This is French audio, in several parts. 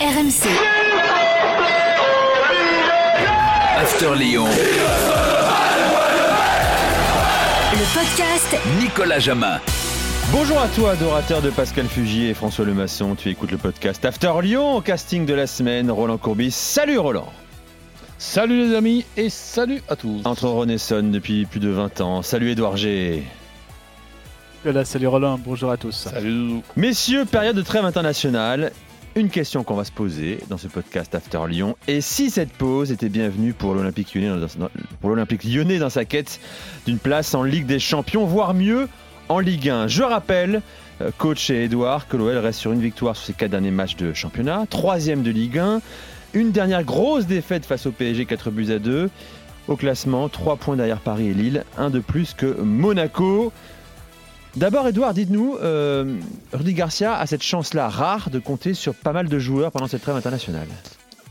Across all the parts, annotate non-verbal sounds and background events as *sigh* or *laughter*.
RMC. After Lyon. Le podcast Nicolas Jamin. Bonjour à toi, adorateur de Pascal Fugier et François Lemasson. Tu écoutes le podcast After Lyon au casting de la semaine. Roland Courbis. Salut Roland. Salut les amis et salut à tous. Entre Renaissance depuis plus de 20 ans. Salut Édouard G. Voilà, salut Roland, bonjour à tous. Salut Doudou. Messieurs, période de trêve internationale. Une question qu'on va se poser dans ce podcast After Lyon. Et si cette pause était bienvenue pour l'Olympique lyonnais, dans- sa quête d'une place en Ligue des Champions, voire mieux en Ligue 1 Je rappelle, euh, coach et Edouard, que l'OL reste sur une victoire sur ses quatre derniers matchs de championnat, troisième de Ligue 1, une dernière grosse défaite face au PSG, 4 buts à 2. Au classement, 3 points derrière Paris et Lille, un de plus que Monaco. D'abord, Edouard, dites-nous, euh, Rudy Garcia a cette chance-là rare de compter sur pas mal de joueurs pendant cette trêve internationale.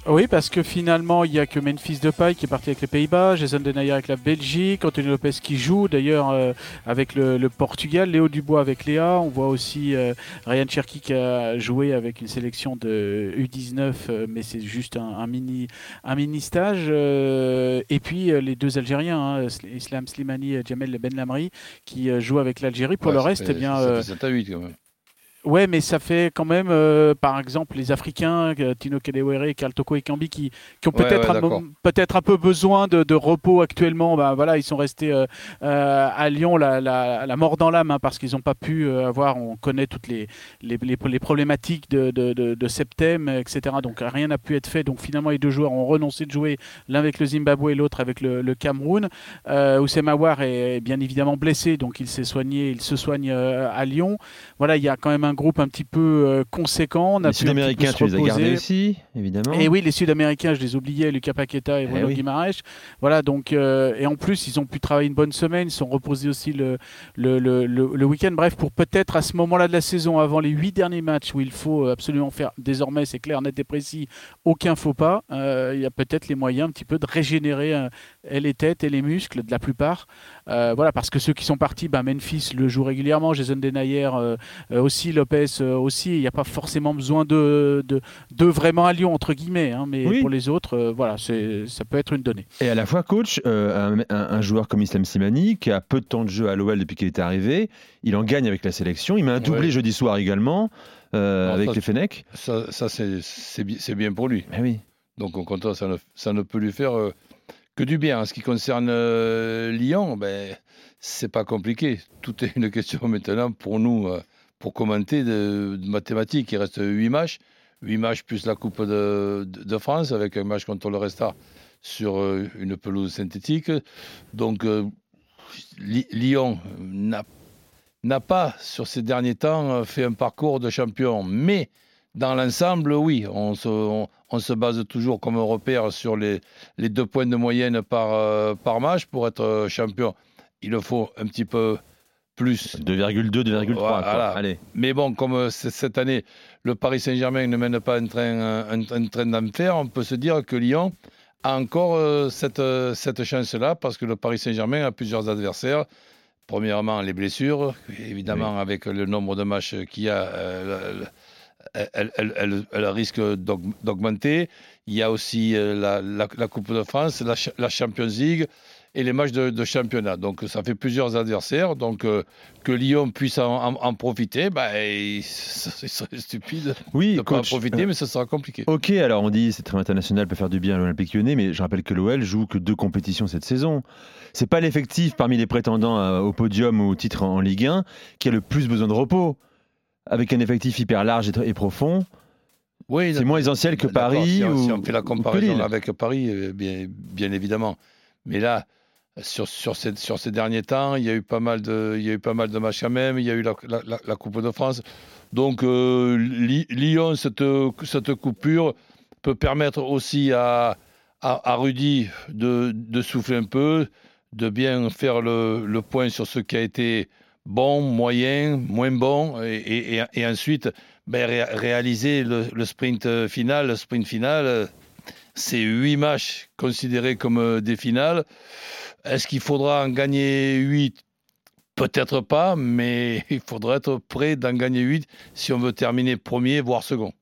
Oui, parce que finalement, il n'y a que Memphis Depay qui est parti avec les Pays-Bas, Jason Denayer avec la Belgique, Antonio Lopez qui joue d'ailleurs euh, avec le, le Portugal, Léo Dubois avec Léa. On voit aussi euh, Ryan Cherki qui a joué avec une sélection de U19, euh, mais c'est juste un, un mini, un mini stage. et puis les deux Algériens, hein, Islam Slimani et Jamel Benlamri, qui jouent avec l'Algérie. Pour Ouais, le reste, eh bien. Ça fait 7 à 8 quand même. Ouais, mais ça fait quand même, euh, par exemple, les Africains, euh, Tino Kelewere, Karl Toko et Kambi, qui, qui ont peut-être ouais, un, peut-être peu besoin de, de repos actuellement. Ben, voilà, ils sont restés euh, euh, à Lyon la, la- la mort dans l'âme hein, parce qu'ils n'ont pas pu avoir, on connaît toutes les, les, les- les problématiques de, de, de, de septem, etc. Donc rien n'a pu être fait. Donc finalement, les deux joueurs ont renoncé de jouer, l'un avec le Zimbabwe et l'autre avec le, le Cameroun. Euh, Oussem Aouar est bien évidemment blessé, donc il s'est soigné, il se soigne à Lyon voilà, il y a quand même un groupe un petit peu euh, conséquent. On a Les Sud-Américains, tu les as gardés aussi, évidemment. Et oui, les Sud-Américains, je les oubliais, Lucas Paqueta et Eh Bruno oui. Guimaraes. Voilà, donc, euh, et en plus, ils ont pu travailler une bonne semaine, ils sont reposés aussi le, le, le, le- week-end. Bref, pour peut-être à ce moment-là de la saison, avant les huit derniers matchs où il faut absolument faire, désormais, c'est clair, net et précis, aucun faux pas, euh, il y a peut-être les moyens un petit peu de régénérer euh, les têtes et les muscles de la plupart. Euh, voilà, parce que ceux qui sont partis, ben, Memphis le joue régulièrement, Jason Denayer euh, euh, aussi, Lopez euh, aussi. Il n'y a pas forcément besoin de, de, de vraiment à Lyon, entre guillemets. hein, mais Oui. pour les autres, euh, voilà, ça peut être une donnée. Et à la fois, coach, euh, un, un- un joueur comme Islam Simani, qui a peu de temps de jeu à l'OL depuis qu'il est arrivé, il en gagne avec la sélection. Il met un doublé Ouais. jeudi soir également euh, Non, avec ça, les Fenech. Ça, ça c'est- c'est bi- c'est bien pour lui. Mais oui. Donc au contraire, ça ne, ça ne peut lui faire euh, que du bien. En ce qui concerne euh, Lyon, ben, c'est pas compliqué. Tout est une question *laughs* maintenant pour nous, euh, pour commenter de, mathématiques. Il reste 8 matchs. 8 matchs plus la Coupe de, France avec un match contre le Restart sur euh, une pelouse synthétique. Donc Lyon n'a pas, sur ces derniers temps, fait un parcours de champion. Mais dans l'ensemble, oui, on se, on, on se base toujours comme repère sur les, les deux points de moyenne par, euh, par match pour être euh, champion. Il le faut un petit peu plus. 2,2, 2,3. quoi. Voilà. Allez. Mais bon, comme euh, cette année, le Paris Saint-Germain ne mène pas un train, un, un train d'enfer, on peut se dire que Lyon a encore euh, cette, cette chance-là parce que le Paris Saint-Germain a plusieurs adversaires. Premièrement, les blessures, évidemment, avec le nombre de matchs qu'il y a, euh, elle, elle- elle- elle risque d'aug- d'augmenter. Il y a aussi euh, la, la- la Coupe de France, la, Cha- la Champions League et les matchs de, de championnat. Donc ça fait plusieurs adversaires. Donc euh, que Lyon puisse en, en- en profiter, bah, ce serait stupide Oui, de ne pas en coach. profiter, euh, mais ce sera compliqué. Ok, alors on dit cette trêve internationale peut faire du bien à l'Olympique lyonnais, mais je rappelle que l'OL joue que deux compétitions cette saison. C'est pas l'effectif parmi les prétendants au podium ou au titre en Ligue 1 qui a le plus besoin de repos. Avec un effectif hyper large et, profond, Oui, c'est moins essentiel que Paris si on, ou si on fait la comparaison avec Paris, euh, bien, bien évidemment. Mais là, sur, sur, ces, sur ces derniers temps, il y a eu pas mal de, il y a eu pas mal de matchs quand même. Il y a eu la, la- la- la Coupe de France. Donc euh, Li- Lyon, cette, cette coupure peut permettre aussi à, à, à Rudy de, de souffler un peu, de bien faire le, le point sur ce qui a été bon, moyen, moins bon, et, ensuite ben, ré- réaliser le, sprint final. Le sprint final, euh, c'est huit matchs considérés comme euh, des finales. Est-ce qu'il faudra en gagner huit? Peut-être pas, mais *laughs* il faudra être prêt d'en gagner huit si on veut terminer premier, voire second.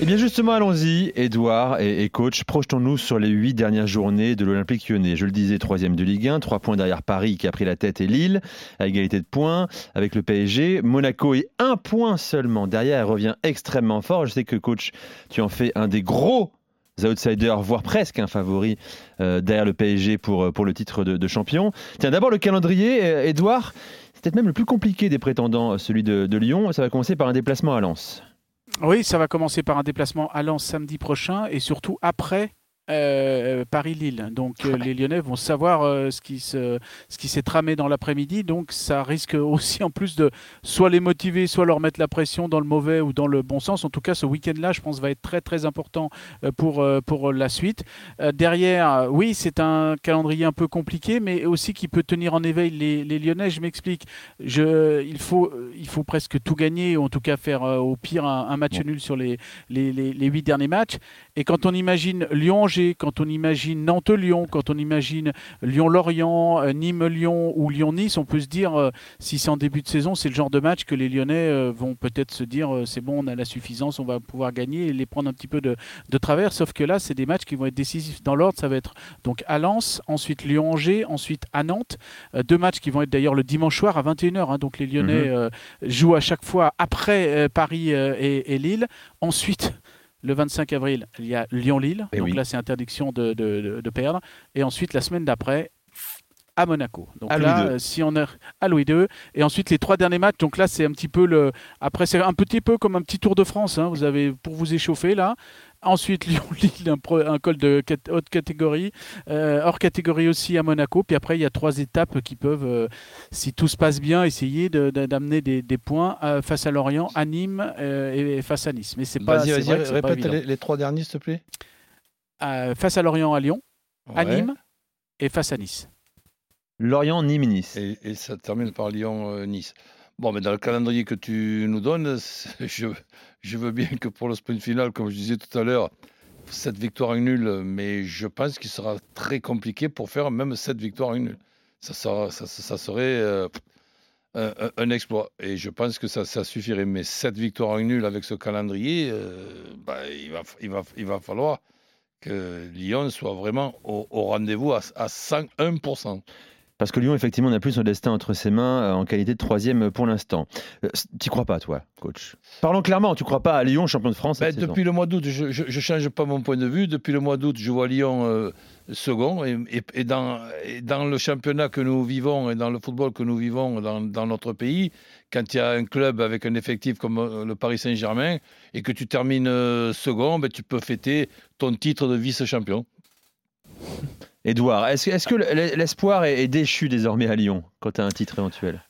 Eh bien justement, allons-y, Edouard et, coach, projetons-nous sur les huit dernières journées de l'Olympique lyonnais. Je le disais, troisième de Ligue 1, trois points derrière Paris qui a pris la tête et Lille, à égalité de points avec le PSG. Monaco est un point seulement derrière, elle revient extrêmement fort. Je sais que coach, tu en fais un des gros outsiders, voire presque un favori euh, derrière le PSG pour, euh, pour le titre de, champion. Tiens, d'abord le calendrier, euh, Edouard, c'est peut-être même le plus compliqué des prétendants, celui de, de Lyon. Ça va commencer par un déplacement à Lens. Oui, ça va commencer par un déplacement à Lens samedi prochain et surtout après euh, Paris-Lille. Donc euh, les Lyonnais vont savoir euh, ce qui se, ce qui s'est tramé dans l'après-midi. Donc ça risque *laughs* aussi en plus de soit les motiver, soit leur mettre la pression dans le mauvais ou dans le bon sens. En tout cas, ce week-end-là, je pense, va être très très important pour pour la suite. Euh, derrière, oui, c'est un calendrier un peu compliqué, mais aussi qui peut tenir en éveil les, les Lyonnais. Je m'explique. Je, il faut il faut presque tout gagner, ou en tout cas faire au pire un, un match nul sur les les, les, les huit derniers matchs. Et quand on imagine Quand on imagine Nantes-Lyon, quand on imagine Lyon-Lorient, euh, Nîmes-Lyon ou Lyon-Nice, on peut se dire, euh, si c'est en début de saison, c'est le genre de match que les Lyonnais euh, vont peut-être se dire, c'est bon, on a la suffisance, on va pouvoir gagner et les prendre un petit peu de, de travers. Sauf que là, c'est des matchs qui vont être décisifs dans l'ordre. Ça va être donc à Lens, ensuite Lyon-Angers, ensuite à Nantes. Deux matchs qui vont être d'ailleurs le dimanche soir à 21h. hein. donc les Lyonnais Mhm. euh, jouent à chaque fois après euh, Paris euh, et, et Lille. Ensuite, le 25 avril, il y a Lyon-Lille. Eh Donc oui. là, c'est interdiction de, de- de- de perdre. Et ensuite, la semaine d'après, à Monaco. Donc À là, Louis euh, si on est à Louis II. Et ensuite, les trois derniers matchs. Donc là, c'est un petit peu le. Après, c'est un petit peu comme un petit Tour de France. hein. Vous avez pour vous échauffer là. Ensuite, *laughs* Lyon-Lille, un, col de haute catégorie, euh, hors catégorie aussi à Monaco. Puis après, il y a trois étapes qui peuvent, euh, si tout se passe bien, essayer de- de- d'amener des, des points euh, face à Lorient, à Nîmes et face à Nice. Mais c'est pas. Vas-y, pas répète les, les trois derniers, s'il te plaît. Face à Lorient, à Lyon, à. Nîmes et face à Nice. Lorient, Nîmes, Nice. Et, ça termine par Lyon-Nice. Bon, mais dans le calendrier que tu nous donnes, *laughs* je, je veux bien que pour le sprint final, comme je disais tout à l'heure, cette victoire une nulle, mais je pense qu'il sera très compliqué pour faire même cette victoire une nulle. Ça, sera- ça, serait euh, un, exploit. Et je pense que ça, ça suffirait. Mais cette victoire une nulle avec ce calendrier, euh, bah, il, va, il, va, il va falloir que Lyon soit vraiment au, au rendez-vous à, à 101%. Parce que Lyon, effectivement, n'a plus son destin entre ses mains euh, en qualité de troisième pour l'instant. Euh, T'y crois pas, toi, coach? Parlons clairement, tu crois pas à Lyon, champion de France Ben, cette depuis le mois d'août, je ne change pas mon point de vue. Depuis le mois d'août, je vois Lyon euh, second. Et, et- et dans, et dans le championnat que nous vivons et dans le football que nous vivons dans, dans notre pays, quand il y a un club avec un effectif comme le Paris Saint-Germain et que tu termines second, ben, tu peux fêter ton titre de vice-champion. Edouard, est-ce que l'espoir est, déchu désormais à Lyon quand tu as un titre éventuel?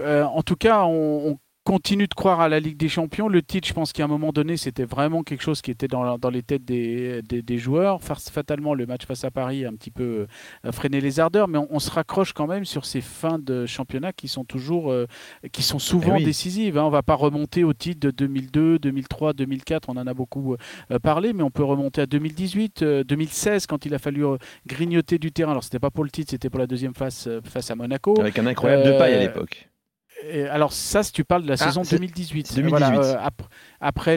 Euh, en tout cas, on continue de croire à la Ligue des Champions. Le titre, je pense qu'à un moment donné, c'était vraiment quelque chose qui était dans, les têtes des, des- des joueurs. Fatalement, le match face à Paris a un petit peu euh, freiné les ardeurs, mais on, on se raccroche quand même sur ces fins de championnat qui sont toujours, euh, qui sont souvent Eh oui. décisives. hein. On va pas remonter au titre de 2002, 2003, 2004. On en a beaucoup euh, parlé, mais on peut remonter à 2018, euh, 2016 quand il a fallu grignoter du terrain. Alors c'était pas pour le titre, c'était pour la deuxième face face à Monaco. Avec un incroyable de paille à l'époque. Et alors ça, si tu parles de la Ah, saison c'est- 2018. c'est 2018. Voilà, euh, ap- après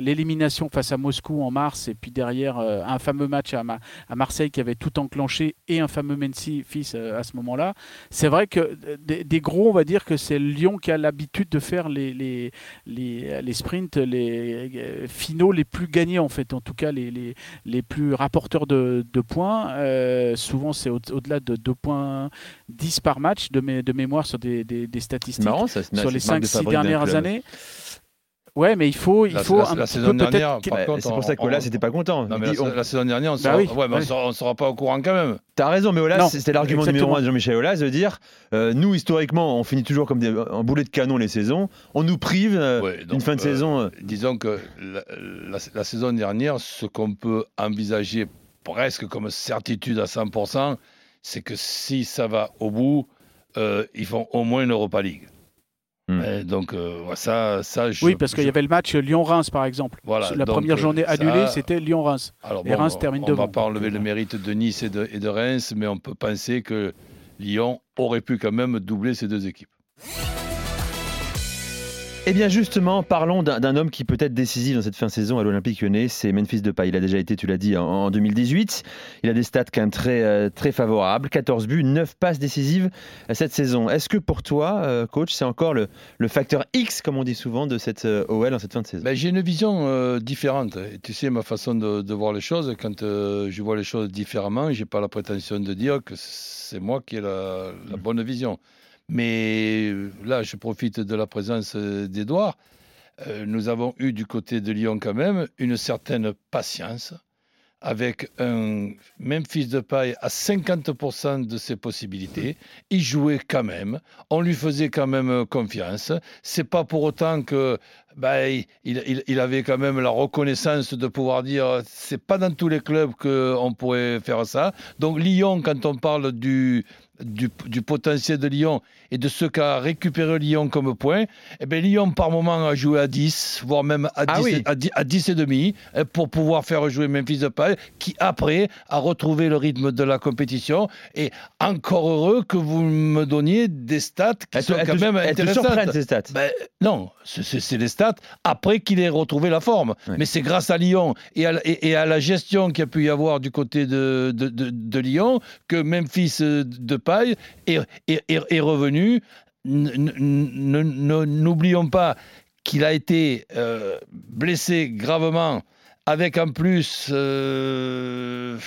l'élimination face à Moscou en mars, et puis derrière euh, un fameux match à, Ma- à Marseille qui avait tout enclenché, et un fameux Mensi fils euh, à ce moment-là. C'est vrai que des, des gros, on va dire que c'est Lyon qui a l'habitude de faire les, les, les, les sprints, les finaux les plus gagnés en fait, en tout cas les, les, les plus rapporteurs de, de points. Souvent c'est au- au-delà de 2 points 10 par match de, mé- de mémoire sur des, des, des C'est statistiques marrant, ça. sur les marque de 5-6 fabrique d'un dernières années. Ouais, mais il faut, il La- faut la- un la petit saison peu dernière, c'est pour ça on- que c'était pas content. Non, Il mais dit, la, on- la saison dernière, on Bah sera, oui, ouais, mais on oui. sera- pas au courant quand même. T'as raison, mais Olas, Non, c'était l'argument numéro un de Jean-Michel Olas de dire euh, nous, historiquement, on finit toujours comme des, un boulet de canon les saisons. On nous prive euh, Ouais, d'une fin de euh, saison. euh, Disons que la, la- la saison dernière, ce qu'on peut envisager presque comme certitude à 100%, c'est que si ça va au bout, euh, ils font au moins une Europa League. Hmm. Et donc, euh, ça, ça je- Oui, parce qu'il y avait le match Lyon-Reims, par exemple. Voilà, la donc, première euh, journée ça- annulée, c'était Lyon-Reims. Alors, et Reims termine on devant. va pas enlever Donc, le mérite de Nice et de, et de Reims, mais on peut penser que Lyon aurait pu quand même doubler ces deux équipes. Eh bien justement, parlons d'un homme qui peut être décisif dans cette fin de saison à l'Olympique lyonnais, c'est Memphis Depay. Il a déjà été, tu l'as dit, en 2018. Il a des stats quand même très, euh, très favorables. 14 buts, 9 passes décisives euh, cette saison. Est-ce que pour toi, euh, coach, c'est encore le, facteur X, comme on dit souvent, de cette OL en cette fin de saison? Ben, J'ai une vision différente. tu sais, ma façon de, voir les choses, quand je vois les choses différemment, je n'ai pas la prétention de dire que c'est moi qui ai la, la bonne vision. Mais euh, là, je profite de la présence euh, d'Edouard. Euh, nous avons eu du côté de Lyon quand même une certaine patience avec un Memphis de paille à 50% de ses possibilités. Il jouait quand même. On lui faisait quand même confiance. C'est pas pour autant que il, il, avait quand même la reconnaissance de pouvoir dire c'est pas dans tous les clubs qu'on pourrait faire ça. Donc Lyon, quand on parle du, du, potentiel de Lyon et de ce qu'a récupéré Lyon comme point, eh bien, Lyon par moment a joué à 10, voire même à 10, ah à 10, et demi, hein, pour pouvoir faire jouer Memphis Depay, qui après a retrouvé le rythme de la compétition. Et encore heureux que vous me donniez des stats qui sont quand même intéressantes. ces stats ben, Non, c'est des stats après qu'il ait retrouvé la forme. Mais c'est grâce à Lyon et à, et, à, la gestion qu'il y a pu y avoir du côté de, de, de, Lyon que Memphis Depay est, revenu. N'oublions pas qu'il a été euh, blessé gravement, avec en plus euh,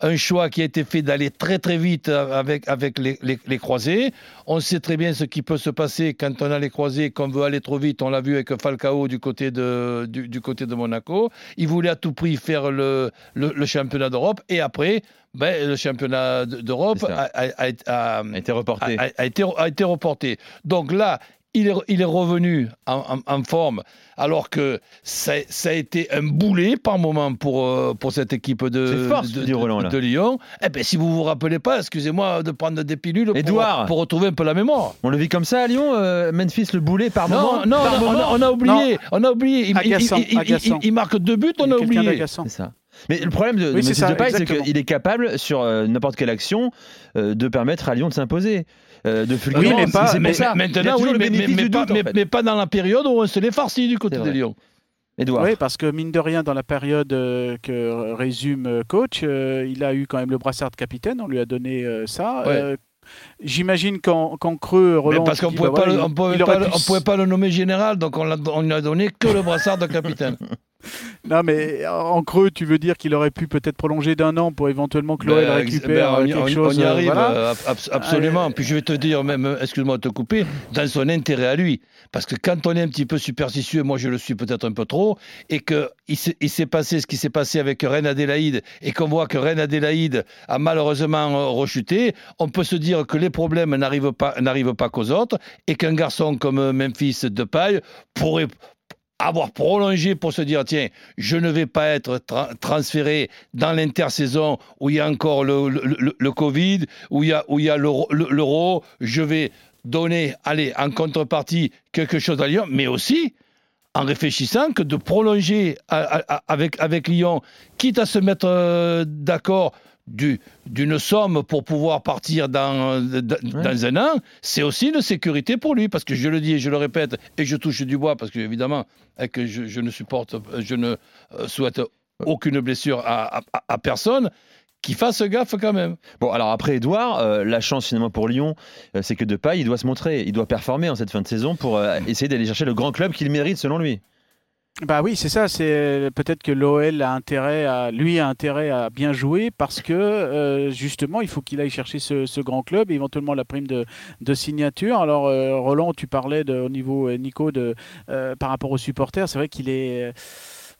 un choix qui a été fait d'aller très très vite avec, avec les, les, croisés. On sait très bien ce qui peut se passer quand on a les croisés, qu'on veut aller trop vite. On l'a vu avec Falcao du côté de, du, côté de Monaco. Il voulait à tout prix faire le, le, championnat d'Europe et après, ben, le championnat d'Europe a, été reporté. A, été, a été reporté. Donc là, il est, il est revenu en, en, forme, alors que ça, ça, a été un boulet par moment pour, euh, pour cette équipe de, de, Roland, de, Lyon. Eh ben, si vous vous rappelez pas, excusez-moi de prendre des pilules pour, pour, retrouver un peu la mémoire. On le vit comme ça à Lyon, euh, Memphis le boulet par moment? Non, on, a, oublié. On a oublié. Il, il, marque deux buts, on a oublié. C'est ça. Mais le problème de, oui, c'est qu'il est capable, sur euh, n'importe quelle action, de permettre à Lyon de s'imposer. Euh, de Oui, mais pas, maintenant, oui, mais, pas, dans la période où on se l'est farci du côté de Lyon. Edouard. Oui, parce que mine de rien, dans la période euh, que résume euh, coach, il a eu quand même le brassard de capitaine, on lui a donné ça. J'imagine qu'en creux, Roland. parce qu'on ne pouvait, pas, pouvait, pas le nommer général, donc on, on lui a donné que le brassard de capitaine. *laughs* *laughs* Non, mais en creux, tu veux dire qu'il aurait pu peut-être prolonger d'un an pour éventuellement que l'OL ben, récupère ben, quelque chose. On y arrive, euh, absolument. Puis je vais te dire, même, excuse-moi de te couper, dans son intérêt à lui. Parce que quand on est un petit peu superstitieux, moi je le suis peut-être un peu trop, et qu'il s'est passé ce qui s'est passé avec Reine Adélaïde, et qu'on voit que Reine Adélaïde a malheureusement euh, rechuté, on peut se dire que les problèmes n'arrivent pas, n'arrivent pas qu'aux autres, et qu'un garçon comme Memphis Depay pourrait avoir prolongé pour se dire tiens, je ne vais pas être transféré dans l'intersaison où il y a encore le, le, Covid, où il y a, où l'euro, je vais donner, allez, en contrepartie quelque chose à Lyon, mais aussi en réfléchissant que de prolonger avec, avec Lyon, quitte à se mettre euh, d'accord d'une somme pour pouvoir partir dans, dans un an, c'est aussi une sécurité pour lui. Parce que je le dis et je le répète, et je touche du bois, parce que évidemment, hein, que je, ne supporte, je ne euh, souhaite aucune blessure à, à, personne qui fasse gaffe quand même. Bon, alors après Edouard, euh, la chance finalement pour Lyon, euh, c'est que Depay, il doit se montrer, il doit performer en cette fin de saison pour essayer d'aller chercher le grand club qu'il mérite selon lui. Bah oui, c'est ça. C'est peut-être que l'OL a intérêt à lui a intérêt à bien jouer parce que euh, justement, il faut qu'il aille chercher ce, grand club, éventuellement la prime de, signature. Alors euh, Roland, tu parlais de, au niveau euh, Nico de par rapport aux supporters. C'est vrai qu'il est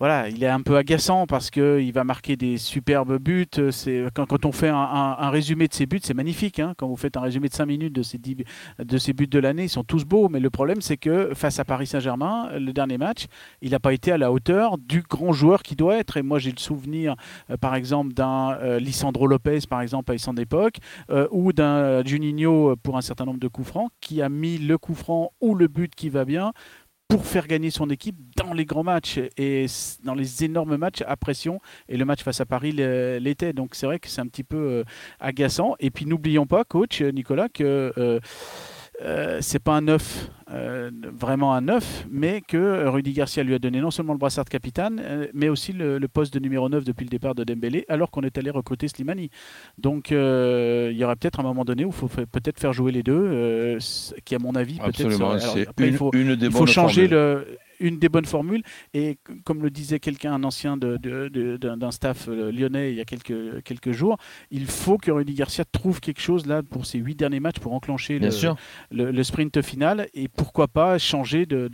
voilà, il est un peu agaçant parce qu'il va marquer des superbes buts. C'est, quand, on fait un, résumé de ses buts, c'est magnifique. Hein. quand vous faites un résumé de 5 minutes de ses, buts de l'année, ils sont tous beaux. Mais le problème, c'est que face à Paris Saint-Germain, le dernier match, il n'a pas été à la hauteur du grand joueur qui doit être. Et moi, j'ai le souvenir, euh, par exemple, d'un euh, Lisandro Lopez, par exemple, à son époque, euh, ou d'un Juninho pour un certain nombre de coups francs, qui a mis le coup franc ou le but qui va bien pour faire gagner son équipe dans les grands matchs et dans les énormes matchs à pression. Et le match face à Paris l'était. Donc c'est vrai que c'est un petit peu euh, agaçant. Et puis n'oublions pas, coach Nicolas, que... Euh, c'est pas un neuf, euh, vraiment un neuf, mais que Rudy Garcia lui a donné non seulement le brassard de capitaine, euh, mais aussi le, le poste de numéro 9 depuis le départ de Dembélé, alors qu'on est allé recruter Slimani. Donc euh, il y aura peut-être un moment donné où il faut fa- peut-être faire jouer les deux, qui à mon avis peut-être. Absolument, c'est une, il faut, une des il faut changer formules. le, une des bonnes formules. Et comme le disait quelqu'un, un ancien de- de- de- d'un staff euh, lyonnais il y a quelques, quelques jours, il faut que Rudy Garcia trouve quelque chose là pour ces huit derniers matchs pour enclencher le, sûr. le, le sprint final et pourquoi pas changer de,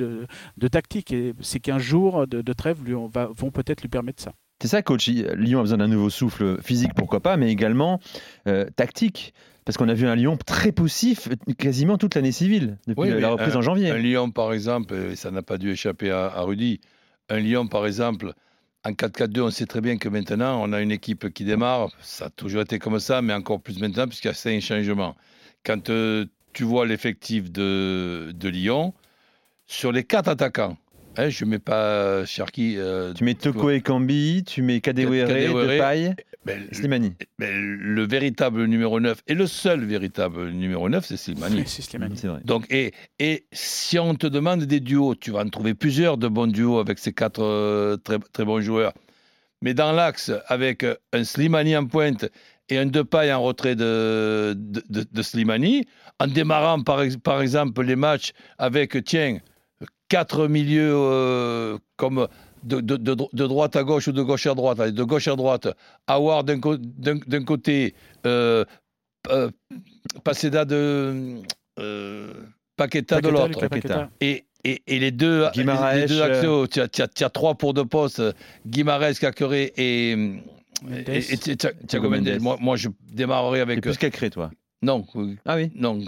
tactique. Et ces 15 jours de, trêve lui, on va, vont peut-être lui permettre ça. C'est ça, coach. Lyon a besoin d'un nouveau souffle physique, pourquoi pas, mais également euh, tactique. Parce qu'on a vu un Lyon très poussif euh, quasiment toute l'année civile, depuis Oui, la- reprise un- en janvier. Un Lyon, par exemple, et ça n'a pas dû échapper à, à Rudy, un Lyon, par exemple, en 4-4-2, on sait très bien que maintenant, on a une équipe qui démarre. Ça a toujours été comme ça, mais encore plus maintenant, puisqu'il y a cinq changements. Quand euh, tu vois l'effectif de, de Lyon, sur les quatre attaquants, hein, je ne mets pas Cherki. euh, Tu mets Toko et Kambi, tu mets Kadewere, Kadewere, Depay, ben, Slimani. ben, le véritable numéro 9 et le seul véritable numéro 9, c'est Slimani. C'est Slimani. C'est vrai. Donc, et, et si on te demande des duos, tu vas en trouver plusieurs de bons duos avec ces quatre euh, très, très bons joueurs. Mais dans l'axe, avec un Slimani en pointe et un Depay en retrait de, de, de- de Slimani, en démarrant par, par exemple les matchs avec, tiens, quatre milieux euh, comme de, de- de dro- de droite à gauche ou de gauche à droite, allez, de gauche à droite, Awar d'un co- d'un- d'un côté, euh, euh, Paseda de. Euh, Paqueta de l'autre. Et, et, et les deux, Guimaraes, les deux euh, axiaux, tu as, tu as- tu as trois pour deux postes, Guimarães, Cacré et, et, et Thi- Thi- Thiago Thiago Mendes. Mendes. Moi, moi, je démarrerai avec. plus Cacré, toi? Non, euh, Ah oui. non,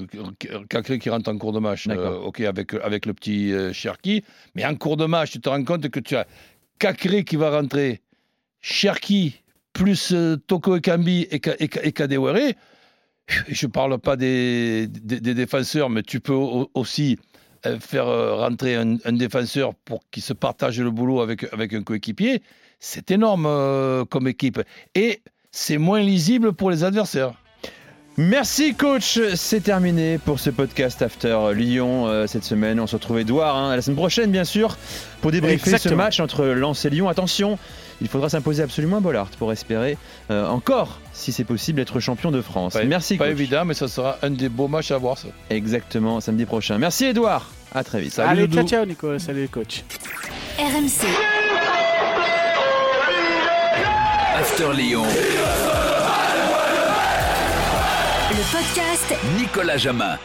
Cacré qui rentre en cours de match, euh, ok, avec, avec le petit euh, Cherki. Mais en cours de match, tu te rends compte que tu as Cacré qui va rentrer, Cherki, plus euh, Toko Ekambi et, et, Ka- et Kadewere. Je ne parle pas des, des, des défenseurs, mais tu peux au- aussi euh, faire euh, rentrer un, un défenseur pour qu'il se partage le boulot avec, avec un coéquipier. C'est énorme euh, comme équipe. Et c'est moins lisible pour les adversaires. Merci coach, c'est terminé pour ce podcast After Lyon euh, cette semaine. On se retrouve Edouard hein, la semaine prochaine bien sûr pour débriefer ce match entre Lens et Lyon. Attention, il faudra s'imposer absolument à Bollard pour espérer euh, encore, si c'est possible, être champion de France. Pas- Merci Pas coach. évident, mais ça sera un des beaux matchs à voir. Ça. Exactement, samedi prochain. Merci Edouard. À très vite. Salut, Allez, Doudou. ciao, ciao, Nicolas. Salut, coach. RMC. After Lyon. Le podcast Nicolas Jamin.